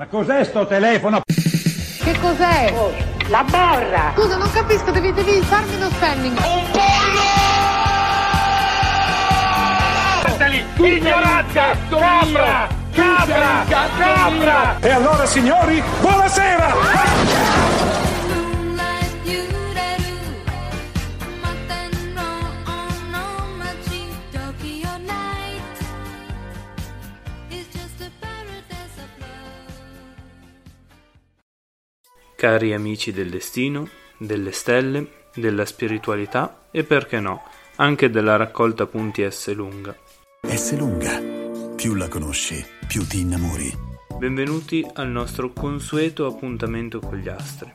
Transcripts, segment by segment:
Ma cos'è sto telefono? Che cos'è? La borra! Scusa, non capisco, devi, devi farmi uno spelling. Un pollo! Ignoranza! Capra! Capra! Capra! E allora signori, buonasera! Cari amici del destino, delle stelle, della spiritualità e perché no, anche della raccolta punti S lunga. S lunga. Più la conosci, più ti innamori. Benvenuti al nostro consueto appuntamento con gli astri.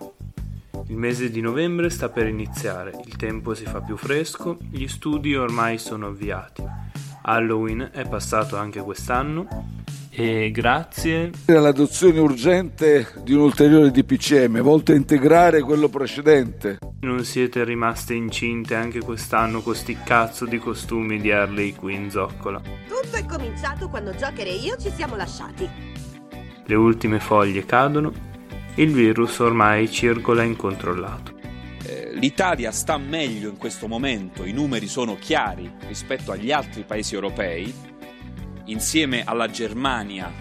Il mese di novembre sta per iniziare, il tempo si fa più fresco, gli studi ormai sono avviati. Halloween è passato anche quest'anno e grazie all'adozione urgente di un ulteriore DPCM volto a integrare quello precedente. Non siete rimaste incinte anche quest'anno con sti cazzo di costumi di Harley Quinn zoccola. Tutto è cominciato quando Joker e io ci siamo lasciati. Le ultime foglie cadono, il virus ormai circola incontrollato. Eh, L'Italia sta meglio in questo momento, i numeri sono chiari rispetto agli altri paesi europei insieme alla Germania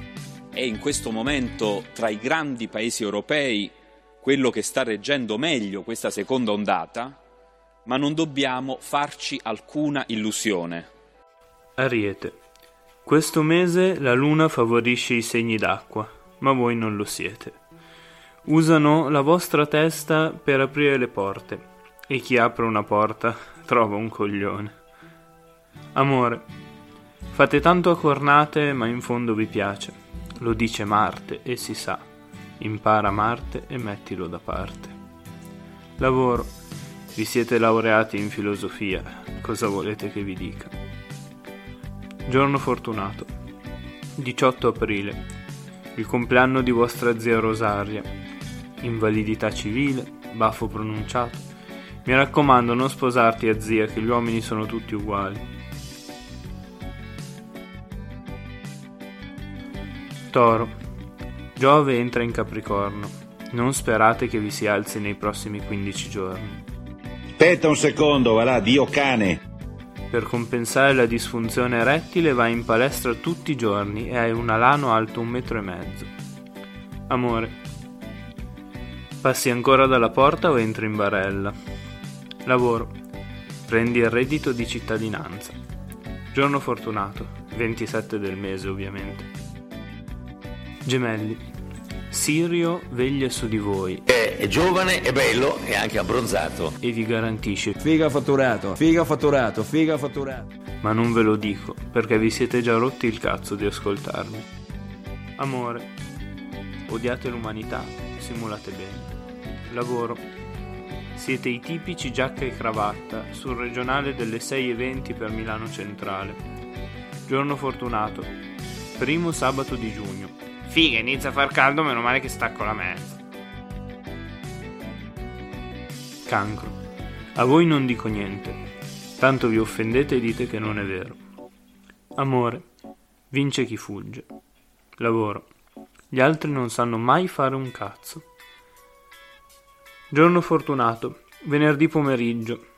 è in questo momento tra i grandi paesi europei quello che sta reggendo meglio questa seconda ondata, ma non dobbiamo farci alcuna illusione. Ariete. Questo mese la luna favorisce i segni d'acqua, ma voi non lo siete. Usano la vostra testa per aprire le porte e chi apre una porta trova un coglione. Amore. Fate tanto a cornate, ma in fondo vi piace. Lo dice Marte e si sa. Impara Marte e mettilo da parte. Lavoro. Vi siete laureati in filosofia. Cosa volete che vi dica? Giorno fortunato. 18 aprile. Il compleanno di vostra zia Rosaria. Invalidità civile, baffo pronunciato. Mi raccomando, non sposarti a zia, che gli uomini sono tutti uguali. Toro. Giove entra in Capricorno. Non sperate che vi si alzi nei prossimi 15 giorni. Aspetta un secondo, va là, Dio cane. Per compensare la disfunzione erettile vai in palestra tutti i giorni e hai un alano alto un metro e mezzo. Amore. Passi ancora dalla porta o entri in barella? Lavoro. Prendi il reddito di cittadinanza. Giorno fortunato, 27 del mese ovviamente. Gemelli. Sirio veglia su di voi. È, è, giovane, è bello e anche abbronzato. E vi garantisce figa fatturato, figa fatturato, figa fatturato. Ma non ve lo dico, perché vi siete già rotti il cazzo di ascoltarmi. Amore. Odiate l'umanità, simulate bene. Lavoro. Siete i tipici giacca e cravatta sul regionale delle 6.20 per Milano Centrale. Giorno fortunato. Primo sabato di giugno. Figa, inizia a far caldo, meno male che stacco la mezza. Cancro. A voi non dico niente, tanto vi offendete e dite che non è vero. Amore. Vince chi fugge. Lavoro. Gli altri non sanno mai fare un cazzo. Giorno fortunato. Venerdì pomeriggio.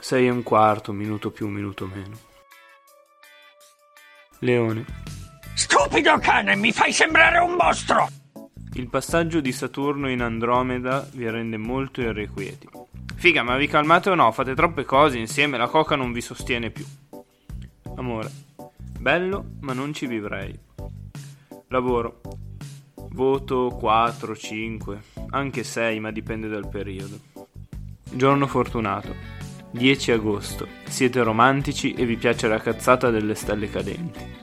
Sei e un quarto, minuto più, minuto meno. Leone. Stupido cane, mi fai sembrare un mostro! Il passaggio di Saturno in Andromeda vi rende molto irrequieti. Figa, ma vi calmate o no? Fate troppe cose insieme, la coca non vi sostiene più. Amore. Bello, ma non ci vivrei. Lavoro. Voto 4, 5, anche 6, ma dipende dal periodo. Giorno fortunato. 10 agosto. Siete romantici e vi piace la cazzata delle stelle cadenti.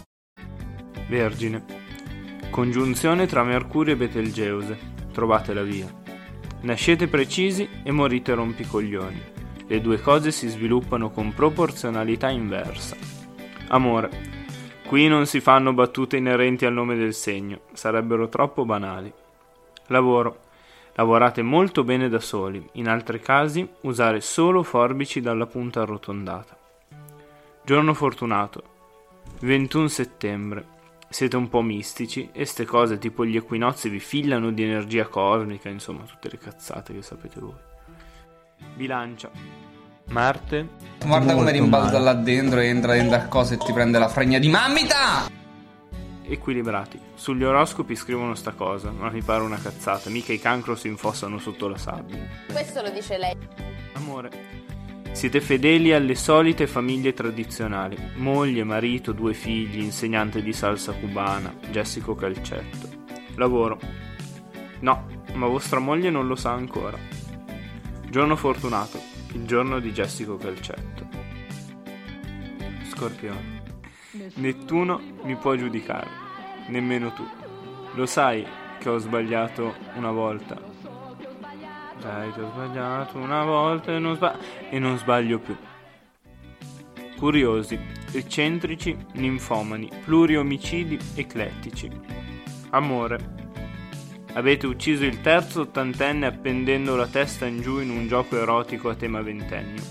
Vergine. Congiunzione tra Mercurio e Betelgeuse. Trovate la via. Nascete precisi e morite rompicoglioni. Le due cose si sviluppano con proporzionalità inversa. Amore. Qui non si fanno battute inerenti al nome del segno, sarebbero troppo banali. Lavoro. Lavorate molto bene da soli, in altri casi usare solo forbici dalla punta arrotondata. Giorno fortunato. 21 settembre. Siete un po' mistici e ste cose tipo gli equinozi vi fillano di energia cosmica, insomma tutte le cazzate che sapete voi. Bilancia. Marte. Guarda come rimbalza là dentro e entra dentro a cose e ti prende la fregna di mammita! Equilibrati. Sugli oroscopi scrivono sta cosa, ma mi pare una cazzata. Mica i cancro si infossano sotto la sabbia. Questo lo dice lei. Amore. Siete fedeli alle solite famiglie tradizionali. Moglie, marito, due figli, insegnante di salsa cubana, Jessico Calcetto. Lavoro. No, ma vostra moglie non lo sa ancora. Giorno fortunato. Il giorno di Jessico Calcetto. Scorpione. Nettuno mi può giudicare, nemmeno tu. Lo sai che ho sbagliato una volta. Sai che ho sbagliato una volta e non, sba- e non sbaglio più. Curiosi, eccentrici, ninfomani, pluriomicidi, eclettici. Amore. Avete ucciso il terzo ottantenne appendendo la testa in giù in un gioco erotico a tema ventennio,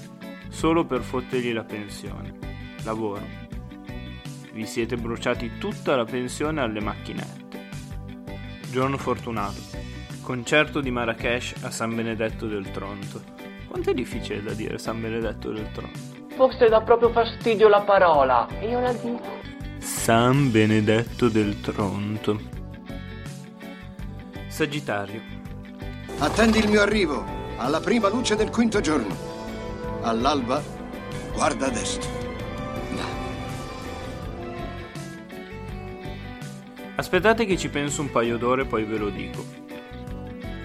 solo per fottergli la pensione. Lavoro vi siete bruciati tutta la pensione alle macchinette. Giorno fortunato. Concerto di Marrakesh a San Benedetto del Tronto. Quanto è difficile da dire San Benedetto del Tronto? Forse dà proprio fastidio la parola. Io la dico. San Benedetto del Tronto. Sagittario. Attendi il mio arrivo, alla prima luce del quinto giorno. All'alba, guarda a destra. Aspettate che ci penso un paio d'ore, poi ve lo dico.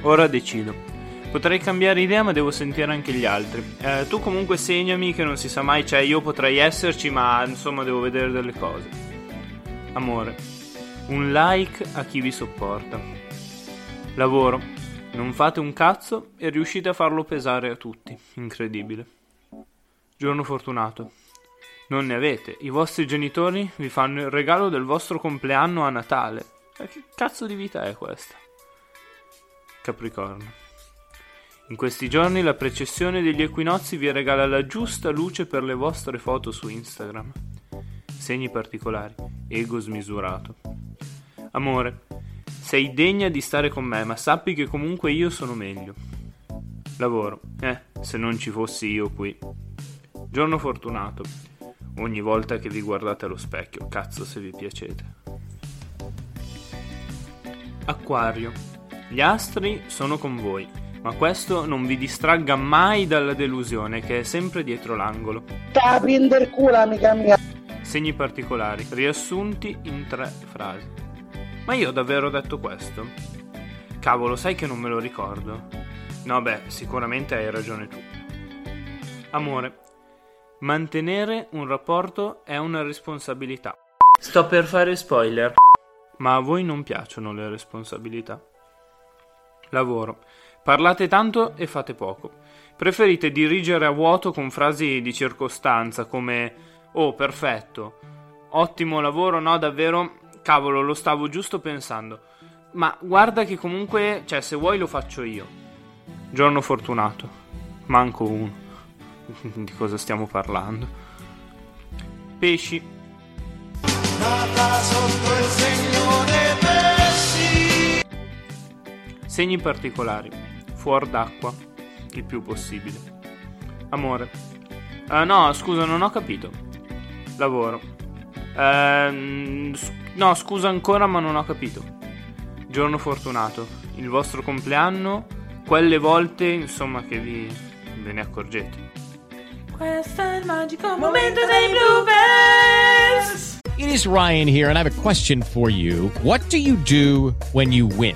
Ora decido. Potrei cambiare idea, ma devo sentire anche gli altri. Eh, tu comunque segnami che non si sa mai, cioè io potrei esserci, ma insomma devo vedere delle cose. Amore, un like a chi vi sopporta. Lavoro, non fate un cazzo e riuscite a farlo pesare a tutti. Incredibile. Giorno fortunato. Non ne avete. I vostri genitori vi fanno il regalo del vostro compleanno a Natale. Ma che cazzo di vita è questa? Capricorno. In questi giorni la precessione degli equinozi vi regala la giusta luce per le vostre foto su Instagram. Segni particolari. Ego smisurato. Amore, sei degna di stare con me, ma sappi che comunque io sono meglio. Lavoro. Eh, se non ci fossi io qui. Giorno fortunato ogni volta che vi guardate allo specchio, cazzo se vi piacete. Acquario. Gli astri sono con voi, ma questo non vi distragga mai dalla delusione che è sempre dietro l'angolo. Culo, amica mia. Segni particolari, riassunti in tre frasi. Ma io ho davvero detto questo? Cavolo, sai che non me lo ricordo? No, beh, sicuramente hai ragione tu. Amore, Mantenere un rapporto è una responsabilità. Sto per fare spoiler. Ma a voi non piacciono le responsabilità. Lavoro. Parlate tanto e fate poco. Preferite dirigere a vuoto con frasi di circostanza come Oh, perfetto. Ottimo lavoro, no, davvero? Cavolo, lo stavo giusto pensando. Ma guarda che comunque, cioè, se vuoi lo faccio io. Giorno fortunato. Manco uno. Di cosa stiamo parlando? Pesci. Nata sotto il segno Segni particolari. Fuor d'acqua. Il più possibile. Amore. Eh, no, scusa, non ho capito. Lavoro. S- no, scusa ancora, ma non ho capito. Giorno fortunato. Il vostro compleanno. Quelle volte, insomma, che vi ve ne accorgete. Questo è il magico momento dei bluebirds. It is Ryan here, and I have a question for you. What do you do when you win?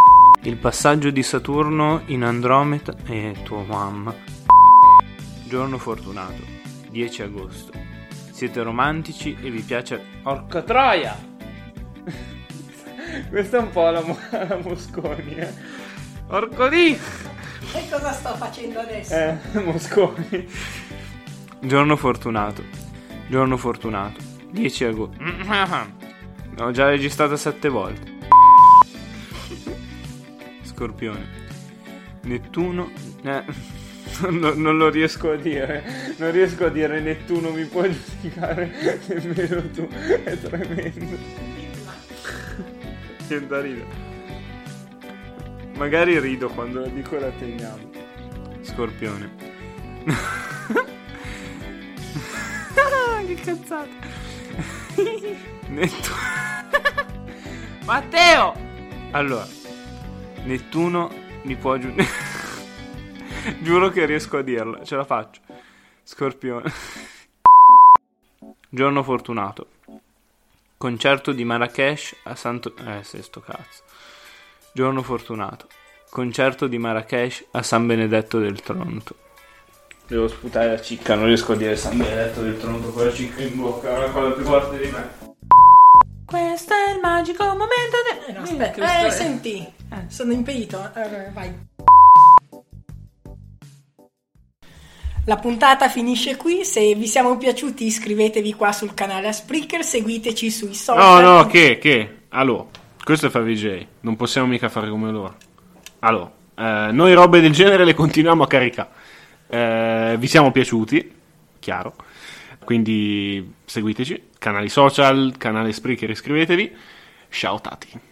Il passaggio di Saturno in Andromeda e tua mamma. Giorno fortunato, 10 agosto. Siete romantici e vi piace... Orca troia! Questa è un po' la, Mo- la Mosconi, eh. Orco di! E cosa sto facendo adesso? Eh, Mosconi. Giorno fortunato. Giorno fortunato. 10 agosto. L'ho già registrata 7 volte. Scorpione. Nettuno. eh, non, lo- non lo riesco a dire. Non riesco a dire Nettuno mi può giudicare. Nemmeno tu. È tremendo. Che da ridere. Magari rido quando la dico la teniamo. Scorpione. che cazzata. Nettuno. Matteo! Allora, Nettuno mi può giudicare. Giuro che riesco a dirla, ce la faccio. Scorpione. Giorno fortunato. Concerto di Marrakesh a Santo... Eh, se sto cazzo. Giorno fortunato. Concerto di Marrakesh a San Benedetto del Tronto. Devo sputare la cicca, non riesco a dire San Benedetto del Tronto con la cicca in bocca, è una cosa più forte di me. Questo è il magico momento del... Eh, no, aspetta, sto- eh, senti, sono impedito. Eh, vai. La puntata finisce qui, se vi siamo piaciuti iscrivetevi qua sul canale a Spreaker, seguiteci sui No, social. no, che, che? Allora, questo è fa VJ, non possiamo mica fare come loro. Allora, eh, noi robe del genere le continuiamo a caricare. Eh, vi siamo piaciuti, chiaro. Quindi seguiteci, canali social, canale Spreaker, iscrivetevi. Ciao tati.